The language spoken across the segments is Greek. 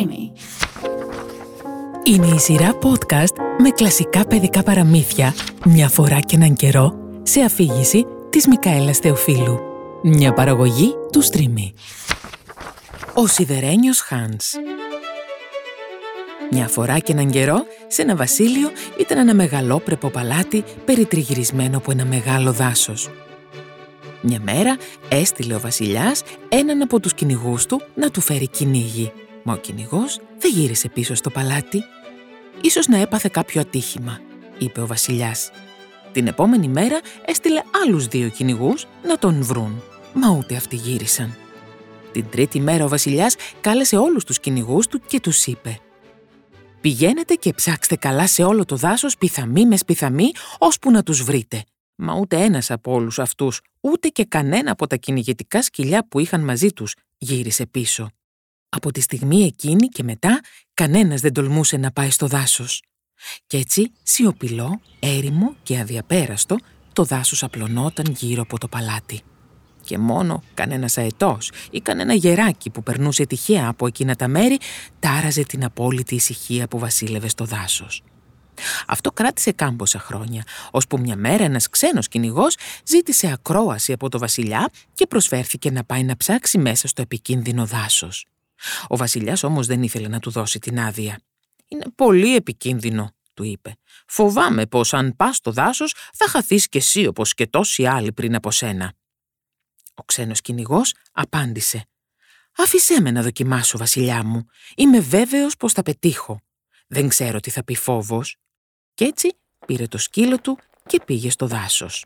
Streamy. Είναι η σειρά podcast με κλασικά παιδικά παραμύθια μια φορά και έναν καιρό σε αφήγηση της Μικαέλας Θεοφίλου. Μια παραγωγή του Streamy. Ο Σιδερένιος Χάνς Μια φορά και έναν καιρό, σε ένα βασίλειο ήταν ένα μεγαλόπρεπο παλάτι περιτριγυρισμένο από ένα μεγάλο δάσος. Μια μέρα έστειλε ο βασιλιάς έναν από τους κυνηγούς του να του φέρει κυνήγι. Μα ο κυνηγός δεν γύρισε πίσω στο παλάτι. Ίσως να έπαθε κάποιο ατύχημα, είπε ο βασιλιάς. Την επόμενη μέρα έστειλε άλλους δύο κυνηγούς να τον βρουν. Μα ούτε αυτοί γύρισαν. Την τρίτη μέρα ο βασιλιάς κάλεσε όλους τους κυνηγούς του και τους είπε «Πηγαίνετε και ψάξτε καλά σε όλο το δάσος πιθαμή μες σπιθαμή, ώσπου να τους βρείτε. Μα ούτε ένας από όλους αυτούς, ούτε και κανένα από τα κυνηγετικά σκυλιά που είχαν μαζί τους γύρισε πίσω. Από τη στιγμή εκείνη και μετά, κανένας δεν τολμούσε να πάει στο δάσος. Κι έτσι, σιωπηλό, έρημο και αδιαπέραστο, το δάσος απλωνόταν γύρω από το παλάτι. Και μόνο κανένας αετός ή κανένα γεράκι που περνούσε τυχαία από εκείνα τα μέρη τάραζε την απόλυτη ησυχία που βασίλευε στο δάσος. Αυτό κράτησε κάμποσα χρόνια, ώσπου μια μέρα ένας ξένος κυνηγός ζήτησε ακρόαση από το βασιλιά και προσφέρθηκε να πάει να ψάξει μέσα στο επικίνδυνο δάσος. Ο βασιλιάς όμως δεν ήθελε να του δώσει την άδεια. «Είναι πολύ επικίνδυνο», του είπε. «Φοβάμαι πως αν πας στο δάσος θα χαθείς κι εσύ όπως και τόσοι άλλοι πριν από σένα». Ο ξένος κυνηγός απάντησε «Άφησέ με να δοκιμάσω, βασιλιά μου. Είμαι βέβαιος πως θα πετύχω. Δεν ξέρω τι θα πει φόβος». Κι έτσι πήρε το σκύλο του και πήγε στο δάσος.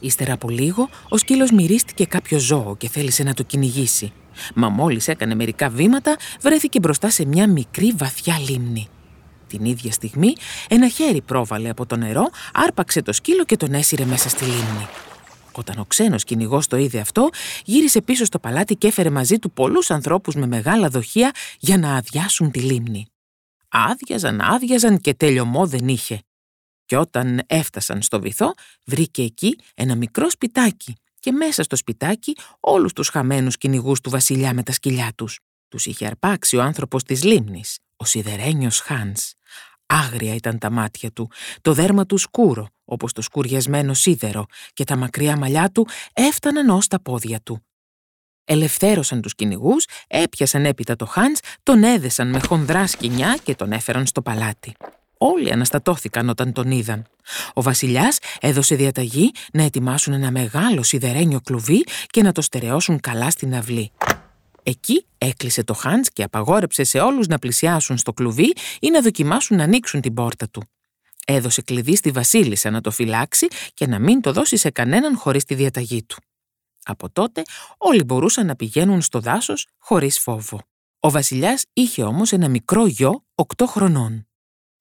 Ύστερα από λίγο, ο σκύλος μυρίστηκε κάποιο ζώο και θέλησε να το κυνηγήσει. Μα μόλις έκανε μερικά βήματα, βρέθηκε μπροστά σε μια μικρή βαθιά λίμνη. Την ίδια στιγμή, ένα χέρι πρόβαλε από το νερό, άρπαξε το σκύλο και τον έσυρε μέσα στη λίμνη. Όταν ο ξένος κυνηγός το είδε αυτό, γύρισε πίσω στο παλάτι και έφερε μαζί του πολλούς ανθρώπους με μεγάλα δοχεία για να αδειάσουν τη λίμνη. Άδειαζαν, άδειαζαν και τέλειωμό δεν είχε. Και όταν έφτασαν στο βυθό, βρήκε εκεί ένα μικρό σπιτάκι και μέσα στο σπιτάκι όλους τους χαμένους κυνηγούς του βασιλιά με τα σκυλιά τους. Τους είχε αρπάξει ο άνθρωπος της λίμνης, ο σιδερένιος Χάνς. Άγρια ήταν τα μάτια του, το δέρμα του σκούρο, όπως το σκουριασμένο σίδερο, και τα μακριά μαλλιά του έφταναν ως τα πόδια του. Ελευθέρωσαν τους κυνηγούς, έπιασαν έπειτα το Χάνς, τον έδεσαν με χονδρά σκηνιά και τον έφεραν στο παλάτι. Όλοι αναστατώθηκαν όταν τον είδαν. Ο βασιλιάς έδωσε διαταγή να ετοιμάσουν ένα μεγάλο σιδερένιο κλουβί και να το στερεώσουν καλά στην αυλή. Εκεί έκλεισε το Χάντς και απαγόρεψε σε όλους να πλησιάσουν στο κλουβί ή να δοκιμάσουν να ανοίξουν την πόρτα του. Έδωσε κλειδί στη βασίλισσα να το φυλάξει και να μην το δώσει σε κανέναν χωρίς τη διαταγή του. Από τότε όλοι μπορούσαν να πηγαίνουν στο δάσος χωρίς φόβο. Ο βασιλιάς είχε όμως ένα μικρό γιο 8 χρονών.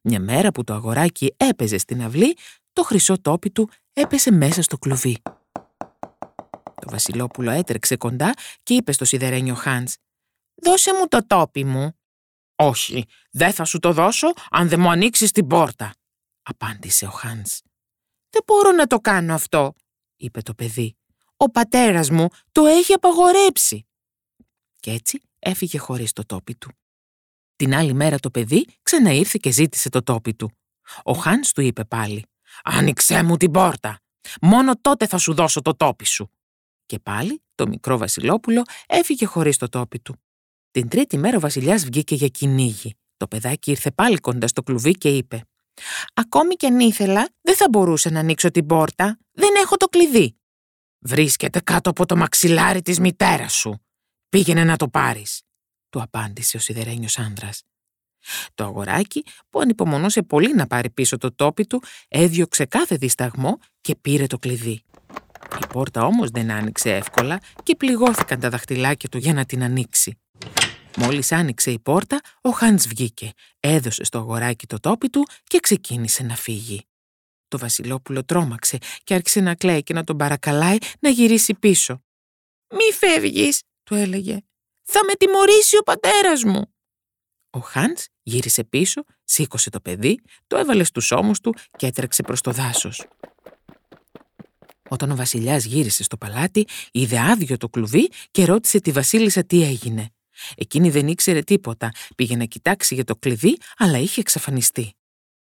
Μια μέρα που το αγοράκι έπαιζε στην αυλή, το χρυσό τόπι του έπεσε μέσα στο κλουβί. Το βασιλόπουλο έτρεξε κοντά και είπε στο σιδερένιο Χάντς «Δώσε μου το τόπι μου». «Όχι, δεν θα σου το δώσω αν δεν μου ανοίξεις την πόρτα», απάντησε ο Χάντς. «Δεν μπορώ να το κάνω αυτό», είπε το παιδί. «Ο πατέρας μου το έχει απαγορέψει». Κι έτσι έφυγε χωρίς το τόπι του. Την άλλη μέρα το παιδί ξαναήρθε και ζήτησε το τόπι του. Ο Χάνς του είπε πάλι «Άνοιξέ μου την πόρτα! Μόνο τότε θα σου δώσω το τόπι σου!» Και πάλι το μικρό βασιλόπουλο έφυγε χωρίς το τόπι του. Την τρίτη μέρα ο βασιλιάς βγήκε για κυνήγι. Το παιδάκι ήρθε πάλι κοντά στο κλουβί και είπε «Ακόμη κι αν ήθελα, δεν θα μπορούσε να ανοίξω την πόρτα. Δεν έχω το κλειδί». «Βρίσκεται κάτω από το μαξιλάρι της μητέρας σου. Πήγαινε να το πάρεις» του απάντησε ο σιδερένιος άνδρας. Το αγοράκι, που ανυπομονούσε πολύ να πάρει πίσω το τόπι του, έδιωξε κάθε δισταγμό και πήρε το κλειδί. Η πόρτα όμως δεν άνοιξε εύκολα και πληγώθηκαν τα δαχτυλάκια του για να την ανοίξει. Μόλις άνοιξε η πόρτα, ο Χάντς βγήκε, έδωσε στο αγοράκι το τόπι του και ξεκίνησε να φύγει. Το βασιλόπουλο τρόμαξε και άρχισε να κλαίει και να τον παρακαλάει να γυρίσει πίσω. «Μη φεύγεις», του έλεγε. Θα με τιμωρήσει ο πατέρας μου. Ο Χάντς γύρισε πίσω, σήκωσε το παιδί, το έβαλε στους ώμους του και έτρεξε προς το δάσος. Όταν ο βασιλιάς γύρισε στο παλάτι, είδε άδειο το κλουβί και ρώτησε τη βασίλισσα τι έγινε. Εκείνη δεν ήξερε τίποτα, πήγε να κοιτάξει για το κλειδί, αλλά είχε εξαφανιστεί.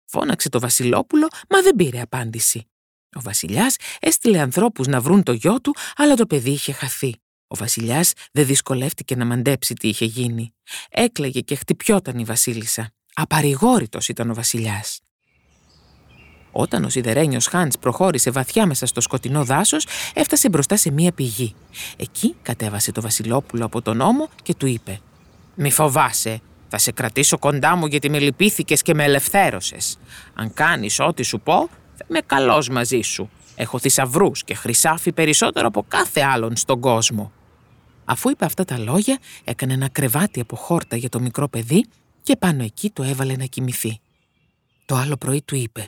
Φώναξε το Βασιλόπουλο, μα δεν πήρε απάντηση. Ο Βασιλιάς έστειλε ανθρώπους να βρουν το γιο του, αλλά το παιδί είχε χαθεί. Ο Βασιλιάς δεν δυσκολεύτηκε να μαντέψει τι είχε γίνει. Έκλαιγε και χτυπιόταν η Βασίλισσα. Απαρηγόρητος ήταν ο Βασιλιάς. Όταν ο σιδερένιος Χάντς προχώρησε βαθιά μέσα στο σκοτεινό δάσος, έφτασε μπροστά σε μία πηγή. Εκεί κατέβασε το Βασιλόπουλο από τον ώμο και του είπε «Μη φοβάσαι, θα σε κρατήσω κοντά μου γιατί με λυπήθηκες και με ελευθέρωσες. Αν κάνεις ό,τι σου πω, θα είμαι καλός μαζί σου. Έχω θησαυρούς και χρυσάφι περισσότερο από κάθε άλλον στον κόσμο». Αφού είπε αυτά τα λόγια, έκανε ένα κρεβάτι από χόρτα για το μικρό παιδί και πάνω εκεί το έβαλε να κοιμηθεί. Το άλλο πρωί του είπε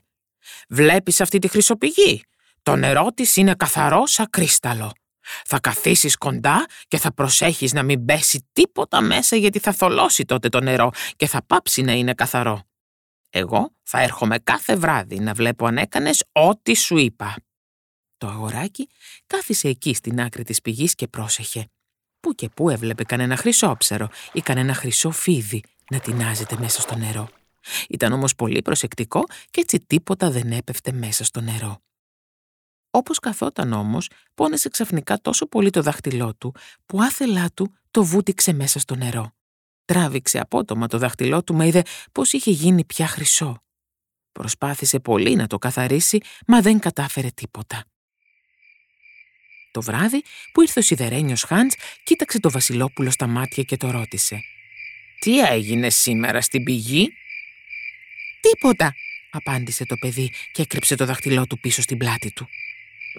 «Βλέπεις αυτή τη χρυσοπηγή; Το νερό της είναι καθαρό σαν κρίσταλο. Θα καθίσεις κοντά και θα προσέχεις να μην πέσει τίποτα μέσα γιατί θα θολώσει τότε το νερό και θα πάψει να είναι καθαρό. Εγώ θα έρχομαι κάθε βράδυ να βλέπω αν έκανες ό,τι σου είπα. Το αγοράκι κάθισε εκεί στην άκρη της πηγής και πρόσεχε. Πού και πού έβλεπε κανένα χρυσόψερο ή κανένα χρυσό φίδι να τεινάζεται μέσα στο νερό. Ήταν όμως πολύ προσεκτικό και έτσι τίποτα δεν έπεφτε μέσα στο νερό. Όπως καθόταν όμως, πόνεσε ξαφνικά τόσο πολύ το δάχτυλό του, που άθελά του το βούτυξε μέσα στο νερό. Τράβηξε απότομα το δάχτυλό του, μα είδε πως είχε γίνει πια χρυσό. Προσπάθησε πολύ να το καθαρίσει, μα δεν κατάφερε τίποτα. Το βράδυ που ήρθε ο σιδερένιος Χάντς, κοίταξε το βασιλόπουλο στα μάτια και το ρώτησε. «Τι έγινε σήμερα στην πηγή» «Τίποτα», απάντησε το παιδί και έκρυψε το δαχτυλό του πίσω στην πλάτη του.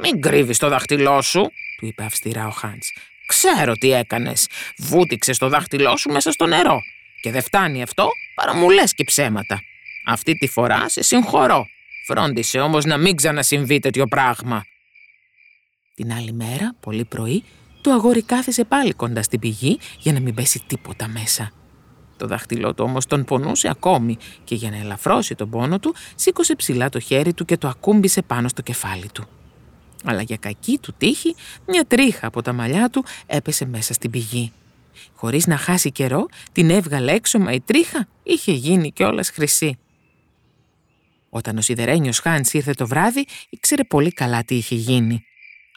«Μην κρύβεις το δάχτυλό σου», του είπε αυστηρά ο Χάντς. «Ξέρω τι έκανες. Βούτυξες το δάχτυλό σου μέσα στο νερό. Και δεν φτάνει αυτό, παρά μου λες και ψέματα. Αυτή τη φορά σε συγχωρώ. Φρόντισε όμως να μην ξανασυμβεί τέτοιο πράγμα». Την άλλη μέρα, πολύ πρωί, το αγόρι κάθισε πάλι κοντά στην πηγή για να μην πέσει τίποτα μέσα. Το δάχτυλό του όμως τον πονούσε ακόμη και για να ελαφρώσει τον πόνο του σήκωσε ψηλά το χέρι του και το ακούμπησε πάνω στο κεφάλι του. Αλλά για κακή του τύχη μια τρίχα από τα μαλλιά του έπεσε μέσα στην πηγή. Χωρίς να χάσει καιρό την έβγαλε έξω μα η τρίχα είχε γίνει κιόλας χρυσή. Όταν ο σιδερένιος Χάνς ήρθε το βράδυ ήξερε πολύ καλά τι είχε γίνει.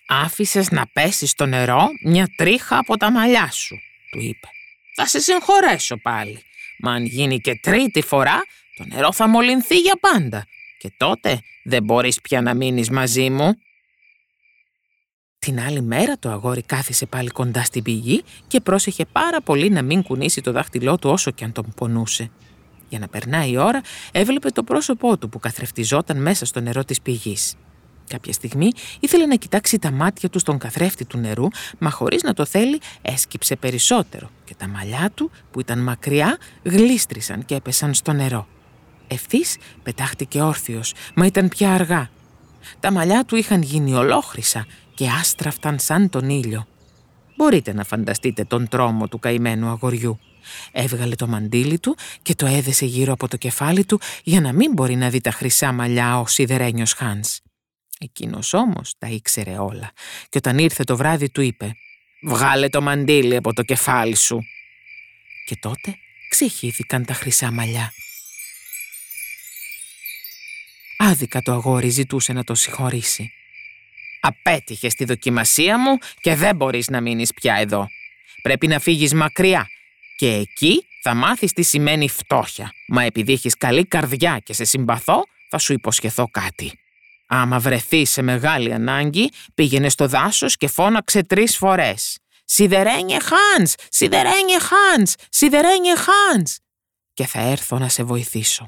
«Άφησες να πέσεις στο νερό μια τρίχα από τα μαλλιά σου», του είπε. Θα σε συγχωρέσω πάλι. Μα αν γίνει και τρίτη φορά, το νερό θα μολυνθεί για πάντα. Και τότε δεν μπορείς πια να μείνεις μαζί μου. Την άλλη μέρα το αγόρι κάθισε πάλι κοντά στην πηγή και πρόσεχε πάρα πολύ να μην κουνήσει το δάχτυλό του όσο και αν τον πονούσε. Για να περνάει η ώρα έβλεπε το πρόσωπό του που καθρεφτιζόταν μέσα στο νερό της πηγής. Κάποια στιγμή ήθελε να κοιτάξει τα μάτια του στον καθρέφτη του νερού, μα χωρίς να το θέλει έσκυψε περισσότερο και τα μαλλιά του που ήταν μακριά γλίστρησαν και έπεσαν στο νερό. Ευθύς πετάχτηκε όρθιος, μα ήταν πια αργά. Τα μαλλιά του είχαν γίνει ολόχρυσα και άστραφταν σαν τον ήλιο. Μπορείτε να φανταστείτε τον τρόμο του καημένου αγοριού. Έβγαλε το μαντίλι του και το έδεσε γύρω από το κεφάλι του για να μην μπορεί να δει τα χρυσά μαλλιά ο σιδερένιος Χάνς. Εκείνος όμως τα ήξερε όλα και όταν ήρθε το βράδυ του είπε «Βγάλε το μαντίλι από το κεφάλι σου». Και τότε ξεχύθηκαν τα χρυσά μαλλιά. Άδικα το αγόρι ζητούσε να το συγχωρήσει. «Απέτυχε στη δοκιμασία μου και δεν μπορείς να μείνεις πια εδώ. Πρέπει να φύγεις μακριά και εκεί θα μάθεις τι σημαίνει φτώχεια. Μα επειδή έχεις καλή καρδιά και σε συμπαθώ, θα σου υποσχεθώ κάτι». Άμα βρεθεί σε μεγάλη ανάγκη, πήγαινε στο δάσος και φώναξε τρεις φορές. «Σιδερένιε Χάνς! Σιδερένιε Χάνς! Σιδερένιε Χάνς!» Και θα έρθω να σε βοηθήσω.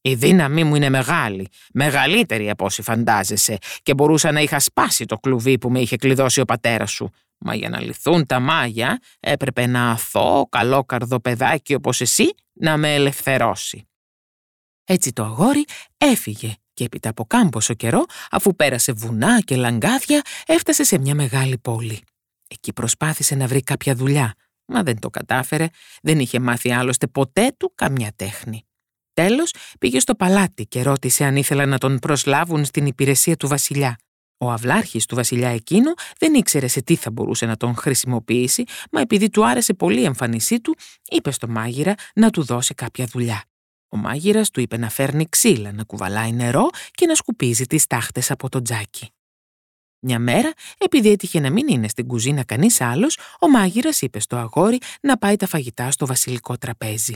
Η δύναμή μου είναι μεγάλη, μεγαλύτερη από όσοι φαντάζεσαι και μπορούσα να είχα σπάσει το κλουβί που με είχε κλειδώσει ο πατέρας σου. Μα για να λυθούν τα μάγια έπρεπε ένα αθώο, καλόκαρδο παιδάκι όπως εσύ να με ελευθερώσει. Έτσι το αγόρι έφυγε και έπειτα από κάμποσο καιρό, αφού πέρασε βουνά και λαγκάδια, έφτασε σε μια μεγάλη πόλη. Εκεί προσπάθησε να βρει κάποια δουλειά, μα δεν το κατάφερε, δεν είχε μάθει άλλωστε ποτέ του καμιά τέχνη. Τέλος πήγε στο παλάτι και ρώτησε αν ήθελα να τον προσλάβουν στην υπηρεσία του βασιλιά. Ο αυλάρχης του βασιλιά εκείνου δεν ήξερε σε τι θα μπορούσε να τον χρησιμοποιήσει, μα επειδή του άρεσε πολύ η εμφανισή του, είπε στο μάγειρα να του δώσει κάποια δουλειά. Ο μάγειρας του είπε να φέρνει ξύλα, να κουβαλάει νερό και να σκουπίζει τις τάχτες από το τζάκι. Μια μέρα, επειδή έτυχε να μην είναι στην κουζίνα κανείς άλλος, ο μάγειρας είπε στο αγόρι να πάει τα φαγητά στο βασιλικό τραπέζι.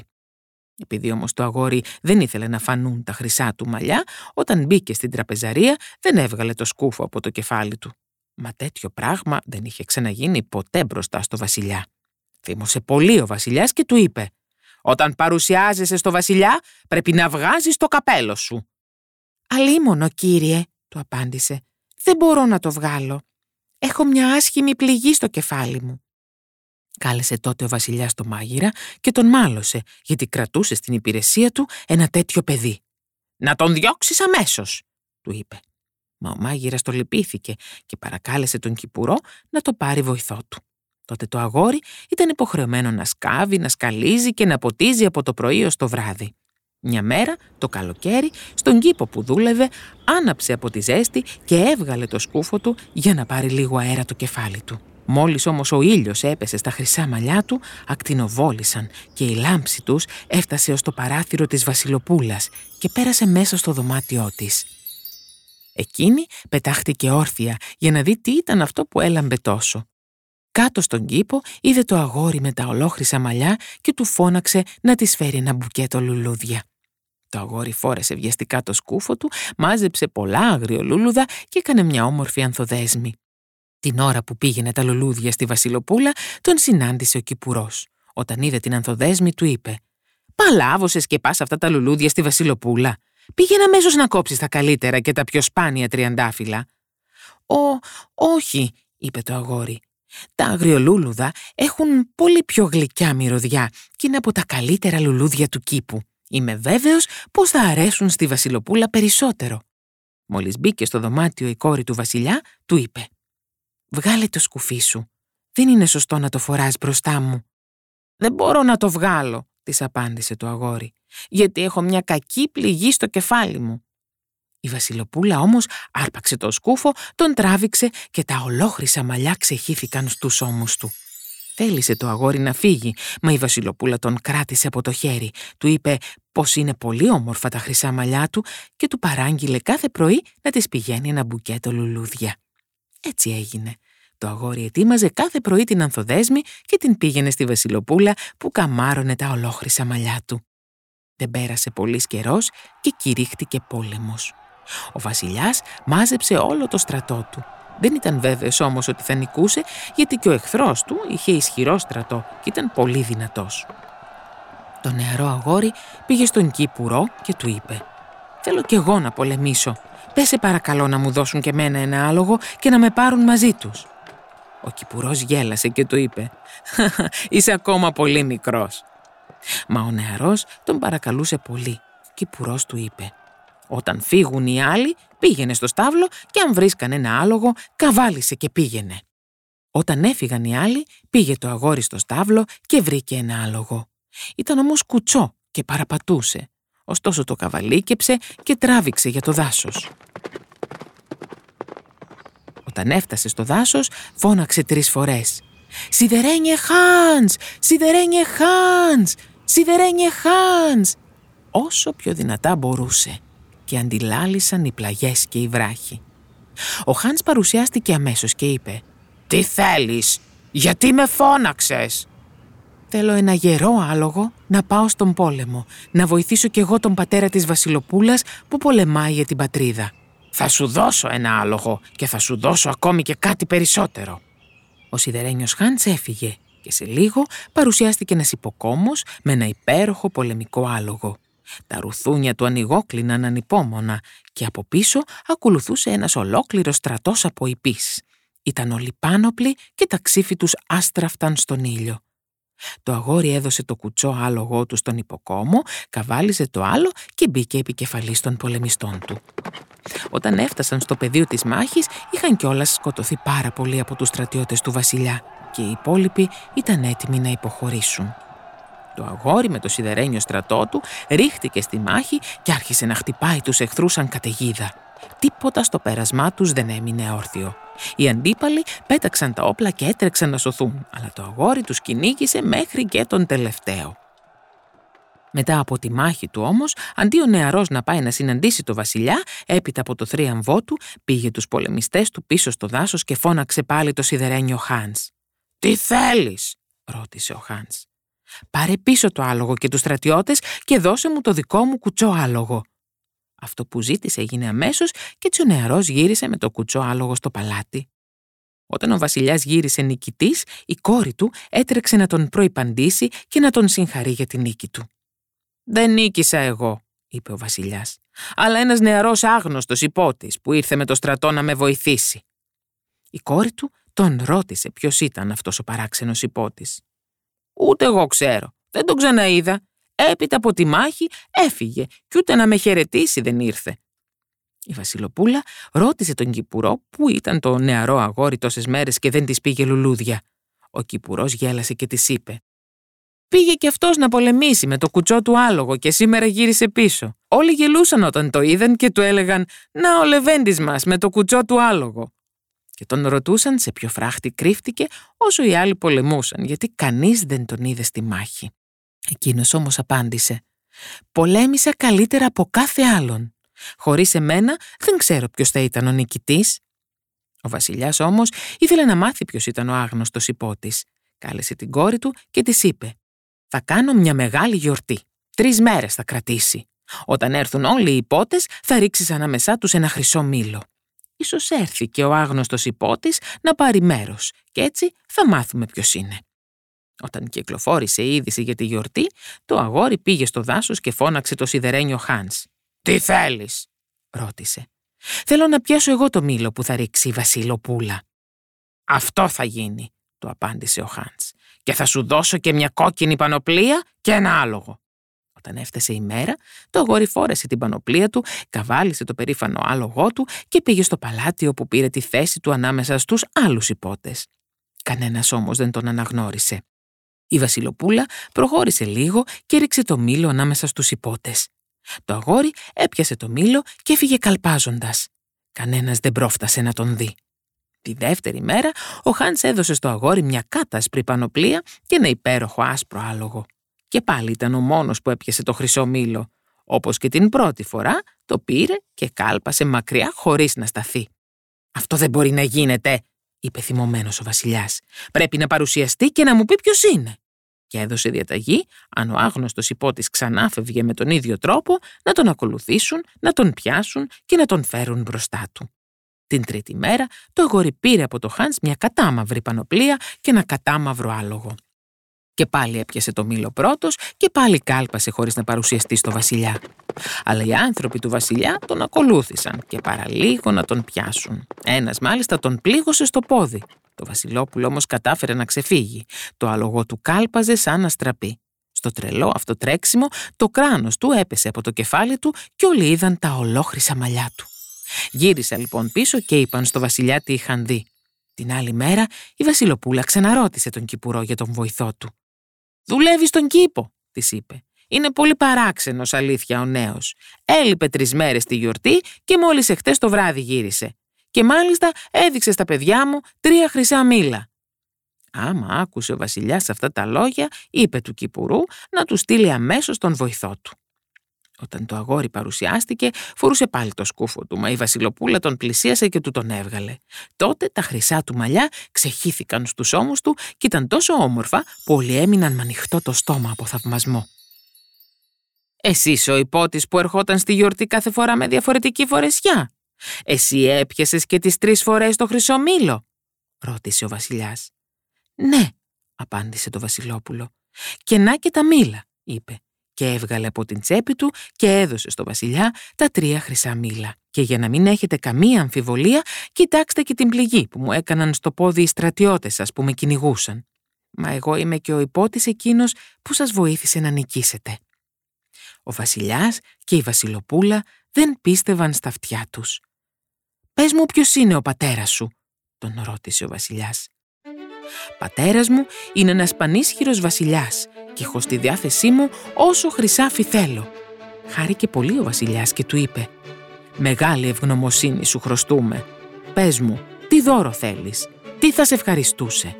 Επειδή όμως το αγόρι δεν ήθελε να φανούν τα χρυσά του μαλλιά, όταν μπήκε στην τραπεζαρία δεν έβγαλε το σκούφο από το κεφάλι του. Μα τέτοιο πράγμα δεν είχε ξαναγίνει ποτέ μπροστά στο βασιλιά. Θύμωσε πολύ ο βασιλιάς και του είπε «Όταν παρουσιάζεσαι στο βασιλιά πρέπει να βγάζεις το καπέλο σου». «Αλίμονο, κύριε», του απάντησε. «Δεν μπορώ να το βγάλω. Έχω μια άσχημη πληγή στο κεφάλι μου». Κάλεσε τότε ο βασιλιάς το μάγειρα και τον μάλωσε, γιατί κρατούσε στην υπηρεσία του ένα τέτοιο παιδί. «Να τον διώξεις αμέσως, του είπε. Μα ο μάγειρας το λυπήθηκε και παρακάλεσε τον Κυπουρό να το πάρει βοηθό του. Τότε το αγόρι ήταν υποχρεωμένο να σκάβει, να σκαλίζει και να ποτίζει από το πρωί ως το βράδυ. Μια μέρα, το καλοκαίρι, στον κήπο που δούλευε, άναψε από τη ζέστη και έβγαλε το σκούφο του για να πάρει λίγο αέρα το κεφάλι του. Μόλις όμως ο ήλιος έπεσε στα χρυσά μαλλιά του, ακτινοβόλησαν και η λάμψη τους έφτασε ως το παράθυρο της βασιλοπούλας και πέρασε μέσα στο δωμάτιό της. Εκείνη πετάχτηκε όρθια για να δει τι ήταν αυτό που έλαμπε τόσο. Κάτω στον κήπο είδε το αγόρι με τα ολόχρυσα μαλλιά και του φώναξε να της φέρει ένα μπουκέτο λουλούδια. Το αγόρι φόρεσε βιαστικά το σκούφο του, μάζεψε πολλά αγριολούλουδα και έκανε μια όμορφη ανθοδέσμη. Την ώρα που πήγαινε τα λουλούδια στη Βασιλοπούλα, τον συνάντησε ο Κυπουρός. Όταν είδε την ανθοδέσμη, του είπε «Παλάβωσες και πας αυτά τα λουλούδια στη Βασιλοπούλα. Πήγαινε αμέσως να κόψεις τα καλύτερα και τα πιο σπάνια τριαντάφυλλα». «Ο, όχι», είπε το αγόρι. «Τα αγριολούλουδα έχουν πολύ πιο γλυκιά μυρωδιά και είναι από τα καλύτερα λουλούδια του κήπου. Είμαι βέβαιος πως θα αρέσουν στη Βασιλοπούλα περισσότερο». Μόλις μπήκε στο δωμάτιο η κόρη του βασιλιά, του είπε «Βγάλε το σκουφί σου. Δεν είναι σωστό να το φοράς μπροστά μου». «Δεν μπορώ να το βγάλω», της απάντησε το αγόρι, «γιατί έχω μια κακή πληγή στο κεφάλι μου». Η Βασιλοπούλα όμως άρπαξε το σκούφο, τον τράβηξε και τα ολόχρυσα μαλλιά ξεχύθηκαν στους ώμους του. Θέλησε το αγόρι να φύγει, μα η Βασιλοπούλα τον κράτησε από το χέρι. Του είπε πως είναι πολύ όμορφα τα χρυσά μαλλιά του και του παράγγειλε κάθε πρωί να της πηγαίνει ένα μπουκέτο λουλούδια. Έτσι έγινε. Το αγόρι ετοίμαζε κάθε πρωί την ανθοδέσμη και την πήγαινε στη Βασιλοπούλα που καμάρωνε τα ολόχρυσα μαλλιά του. Δεν πέρασε πολύς καιρός και κηρύχτηκε πόλεμος. Ο βασιλιάς μάζεψε όλο το στρατό του. Δεν ήταν βέβαιος όμως ότι θα νικούσε γιατί και ο εχθρός του είχε ισχυρό στρατό και ήταν πολύ δυνατός. Το νεαρό αγόρι πήγε στον Κύπουρο και του είπε «Θέλω κι εγώ να πολεμήσω Πέσε παρακαλώ να μου δώσουν και μένα ένα άλογο και να με πάρουν μαζί τους. Ο Κυπουρός γέλασε και του είπε «Είσαι ακόμα πολύ μικρός». Μα ο νεαρός τον παρακαλούσε πολύ. Ο Κυπουρός του είπε «Όταν φύγουν οι άλλοι, πήγαινε στο στάβλο και αν βρίσκαν ένα άλογο, καβάλισε και πήγαινε». Όταν έφυγαν οι άλλοι, πήγε το αγόρι στο στάβλο και βρήκε ένα άλογο. Ήταν όμως κουτσό και παραπατούσε ωστόσο το καβαλίκεψε και τράβηξε για το δάσος. Όταν έφτασε στο δάσος, φώναξε τρεις φορές. «Σιδερένιε Χάνς! Σιδερένιε Χάνς! Σιδερένιε Χάνς!» Όσο πιο δυνατά μπορούσε και αντιλάλησαν οι πλαγιές και οι βράχοι. Ο Χάνς παρουσιάστηκε αμέσως και είπε «Τι θέλεις, γιατί με φώναξες» Θέλω ένα γερό άλογο να πάω στον πόλεμο, να βοηθήσω κι εγώ τον πατέρα της Βασιλοπούλας που πολεμάει για την πατρίδα. Θα σου δώσω ένα άλογο και θα σου δώσω ακόμη και κάτι περισσότερο. Ο σιδερένιος Χάντς έφυγε και σε λίγο παρουσιάστηκε ένας υποκόμος με ένα υπέροχο πολεμικό άλογο. Τα ρουθούνια του ανοιγόκλειναν ανυπόμονα και από πίσω ακολουθούσε ένας ολόκληρος στρατός από υπείς. Ήταν όλοι πάνωπλοι και τα ξύφη τους άστραφταν στον ήλιο. Το αγόρι έδωσε το κουτσό άλογό του στον υποκόμο, καβάλιζε το άλλο και μπήκε επικεφαλής των πολεμιστών του. Όταν έφτασαν στο πεδίο της μάχης, είχαν κιόλας σκοτωθεί πάρα πολλοί από τους στρατιώτες του βασιλιά και οι υπόλοιποι ήταν έτοιμοι να υποχωρήσουν. Το αγόρι με το σιδερένιο στρατό του ρίχτηκε στη μάχη και άρχισε να χτυπάει τους εχθρούς σαν καταιγίδα. Τίποτα στο πέρασμά τους δεν έμεινε όρθιο. Οι αντίπαλοι πέταξαν τα όπλα και έτρεξαν να σωθούν, αλλά το αγόρι τους κυνήγησε μέχρι και τον τελευταίο. Μετά από τη μάχη του όμως, αντί ο νεαρός να πάει να συναντήσει το βασιλιά, έπειτα από το θρίαμβό του, πήγε τους πολεμιστές του πίσω στο δάσος και φώναξε πάλι το σιδερένιο Χάνς. «Τι θέλεις» ρώτησε ο Χάνς. «Πάρε πίσω το άλογο και τους στρατιώτες και δώσε μου το δικό μου κουτσό άλογο». Αυτό που ζήτησε έγινε αμέσως και έτσι ο νεαρός γύρισε με το κουτσό άλογο στο παλάτι. Όταν ο βασιλιάς γύρισε νικητής, η κόρη του έτρεξε να τον προϋπαντήσει και να τον συγχαρεί για την νίκη του. «Δεν νίκησα εγώ», είπε ο βασιλιάς, «αλλά ένας νεαρός άγνωστος υπότης που ήρθε με το στρατό να με βοηθήσει». Η κόρη του τον ρώτησε ποιος ήταν αυτός ο παράξενος υπότης. «Ούτε εγώ ξέρω, δεν τον ξαναείδα. Έπειτα από τη μάχη έφυγε κι ούτε να με χαιρετήσει δεν ήρθε». Η Βασιλοπούλα ρώτησε τον Κυπουρό που ήταν το νεαρό αγόρι τόσες μέρες και δεν της πήγε λουλούδια. Ο Κυπουρός γέλασε και της είπε Πήγε και αυτός να πολεμήσει με το κουτσό του άλογο και σήμερα γύρισε πίσω. Όλοι γελούσαν όταν το είδαν και του έλεγαν «Να ο Λεβέντης μας με το κουτσό του άλογο». Και τον ρωτούσαν σε ποιο φράχτη κρύφτηκε όσο οι άλλοι πολεμούσαν γιατί κανείς δεν τον είδε στη μάχη. Εκείνος όμως απάντησε «Πολέμησα καλύτερα από κάθε άλλον. Χωρίς εμένα δεν ξέρω ποιος θα ήταν ο νικητής». Ο βασιλιάς όμως ήθελε να μάθει ποιος ήταν ο άγνωστος υπότης. Κάλεσε την κόρη του και της είπε θα κάνω μια μεγάλη γιορτή. Τρεις μέρες θα κρατήσει. Όταν έρθουν όλοι οι υπότες, θα ρίξεις ανάμεσά τους ένα χρυσό μήλο. Ίσως έρθει και ο άγνωστος υπότης να πάρει μέρος και έτσι θα μάθουμε ποιος είναι. Όταν κυκλοφόρησε η είδηση για τη γιορτή, το αγόρι πήγε στο δάσος και φώναξε το σιδερένιο Χάνς. «Τι θέλεις» ρώτησε. «Θέλω να πιάσω εγώ το μήλο που θα ρίξει η Βασιλοπούλα». «Αυτό θα γίνει», του απάντησε ο Χάνς και θα σου δώσω και μια κόκκινη πανοπλία και ένα άλογο. Όταν έφτασε η μέρα, το αγόρι φόρεσε την πανοπλία του, καβάλισε το περήφανο άλογό του και πήγε στο παλάτι όπου πήρε τη θέση του ανάμεσα στους άλλους υπότες. Κανένας όμως δεν τον αναγνώρισε. Η Βασιλοπούλα προχώρησε λίγο και ρίξε το μήλο ανάμεσα στους υπότες. Το αγόρι έπιασε το μήλο και έφυγε καλπάζοντας. Κανένας δεν πρόφτασε να τον δει. Τη δεύτερη μέρα, ο Χάνς έδωσε στο αγόρι μια κάτασπρη πανοπλία και ένα υπέροχο άσπρο άλογο. Και πάλι ήταν ο μόνος που έπιασε το χρυσό μήλο. Όπως και την πρώτη φορά, το πήρε και κάλπασε μακριά χωρίς να σταθεί. «Αυτό δεν μπορεί να γίνεται», είπε θυμωμένος ο βασιλιάς. «Πρέπει να παρουσιαστεί και να μου πει ποιος είναι». Και έδωσε διαταγή, αν ο άγνωστος υπότης ξανά φεύγε με τον ίδιο τρόπο, να τον ακολουθήσουν, να τον πιάσουν και να τον φέρουν μπροστά του. Την τρίτη μέρα το αγόρι πήρε από το Χάνς μια κατάμαυρη πανοπλία και ένα κατάμαυρο άλογο. Και πάλι έπιασε το μήλο πρώτος και πάλι κάλπασε χωρίς να παρουσιαστεί στο βασιλιά. Αλλά οι άνθρωποι του βασιλιά τον ακολούθησαν και παραλίγο να τον πιάσουν. Ένας μάλιστα τον πλήγωσε στο πόδι. Το βασιλόπουλο όμως κατάφερε να ξεφύγει. Το άλογο του κάλπαζε σαν αστραπή. Στο τρελό αυτό τρέξιμο το κράνος του έπεσε από το κεφάλι του και όλοι είδαν τα ολόχρυσα μαλλιά του. Γύρισα λοιπόν πίσω και είπαν στο βασιλιά τι είχαν δει. Την άλλη μέρα η Βασιλοπούλα ξαναρώτησε τον Κυπουρό για τον βοηθό του. «Δουλεύει στον κήπο», της είπε. «Είναι πολύ παράξενος αλήθεια ο νέος. Έλειπε τρεις μέρες τη γιορτή και μόλις εχθές το βράδυ γύρισε. Και μάλιστα έδειξε στα παιδιά μου τρία χρυσά μήλα. Άμα άκουσε ο βασιλιάς αυτά τα λόγια, είπε του Κυπουρού να του στείλει αμέσως τον βοηθό του. Όταν το αγόρι παρουσιάστηκε, φορούσε πάλι το σκούφο του, μα η Βασιλοπούλα τον πλησίασε και του τον έβγαλε. Τότε τα χρυσά του μαλλιά ξεχύθηκαν στους ώμους του και ήταν τόσο όμορφα που όλοι έμειναν με ανοιχτό το στόμα από θαυμασμό. Εσύ ο υπότης που ερχόταν στη γιορτή κάθε φορά με διαφορετική φορεσιά. Εσύ έπιασες και τις τρεις φορές το χρυσό μήλο, ρώτησε ο βασιλιάς. Ναι, απάντησε το Βασιλόπουλο. Και να και τα μήλα, είπε και έβγαλε από την τσέπη του και έδωσε στο βασιλιά τα τρία χρυσά μήλα. Και για να μην έχετε καμία αμφιβολία, κοιτάξτε και την πληγή που μου έκαναν στο πόδι οι στρατιώτες σας που με κυνηγούσαν. Μα εγώ είμαι και ο υπότης εκείνος που σας βοήθησε να νικήσετε. Ο βασιλιάς και η βασιλοπούλα δεν πίστευαν στα αυτιά τους. «Πες μου ποιος είναι ο πατέρας σου», τον ρώτησε ο βασιλιάς. «Πατέρας μου είναι ένας πανίσχυρος βασιλιάς και έχω στη διάθεσή μου όσο χρυσάφι θέλω. Χάρηκε πολύ ο βασιλιάς και του είπε Μεγάλη ευγνωμοσύνη σου χρωστούμε. Πες μου, τι δώρο θέλεις, τι θα σε ευχαριστούσε;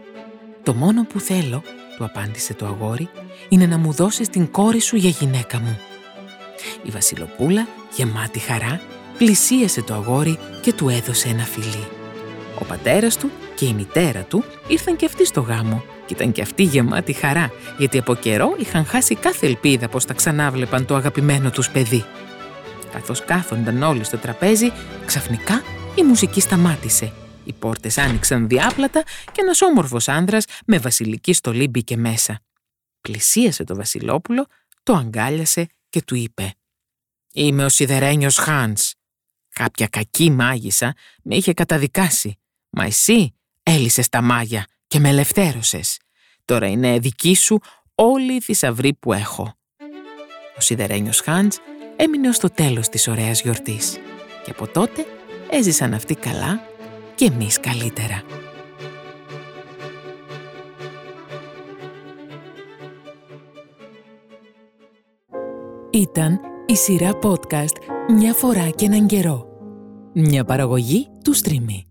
Το μόνο που θέλω, του απάντησε το αγόρι, είναι να μου δώσεις την κόρη σου για γυναίκα μου. Η Βασιλοπούλα, γεμάτη χαρά, πλησίασε το αγόρι και του έδωσε ένα φιλί. Ο πατέρας του και η μητέρα του ήρθαν και αυτοί στο γάμο και ήταν και αυτοί γεμάτοι χαρά, γιατί από καιρό είχαν χάσει κάθε ελπίδα πως θα ξανάβλεπαν το αγαπημένο τους παιδί. Καθώς κάθονταν όλοι στο τραπέζι, ξαφνικά η μουσική σταμάτησε. Οι πόρτες άνοιξαν διάπλατα και ένας όμορφος άνδρας με βασιλική στολή μπήκε μέσα. Πλησίασε το βασιλόπουλο, το αγκάλιασε και του είπε «Είμαι ο σιδερένιος Χάνς. Κάποια κακή μάγισσα με είχε καταδικάσει, μα εσύ έλυσες τα μάγια και με ελευθέρωσες. Τώρα είναι δική σου όλη η θησαυρή που έχω». Ο σιδερένιος Χάνς έμεινε ως το τέλος της ωραίας γιορτής και από τότε έζησαν αυτοί καλά και εμείς καλύτερα. Ήταν η σειρά podcast «Μια φορά και έναν καιρό». Μια παραγωγή του Streamy.